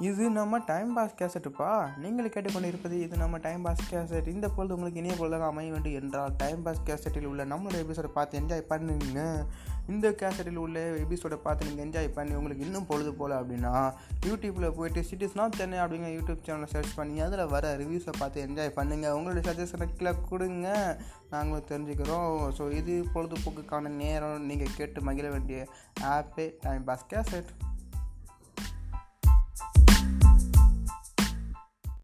இது நம்ம time pass கேசட்டுப்பா நீங்கள் கேட்டுக்கொண்டு இருப்பது இது நம்ம டைம் பாஸ் கேசட் இந்த பொழுது உங்களுக்கு இனிய பொழுதாக அமைய வேண்டும் என்றால் டைம் பாஸ் கேசட்டில் உள்ள நம்மளோட எபிசோடை பார்த்து என்ஜாய் பண்ணுங்க. இந்த கேசட்டில் உள்ள எபிசோடை பார்த்து நீங்கள் என்ஜாய் பண்ணி உங்களுக்கு இன்னும் பொழுது போகல அப்படின்னா யூடியூப்பில் போயிட்டு சிட்டிஸ் நாட் சென்னை அப்படிங்கிற யூடியூப் சேனலை சர்ச் பண்ணி அதில் வர ரிவ்யூஸை பார்த்து என்ஜாய் பண்ணுங்கள் உங்களுடைய சஜஷனை கீழே கொடுங்க. நாங்களும் தெரிஞ்சுக்கிறோம். ஸோ இது பொழுதுபோக்குக்கான நேரம். நீங்கள் கேட்டு மகிழ வேண்டிய ஆப்பே டைம் பாஸ் கேசட்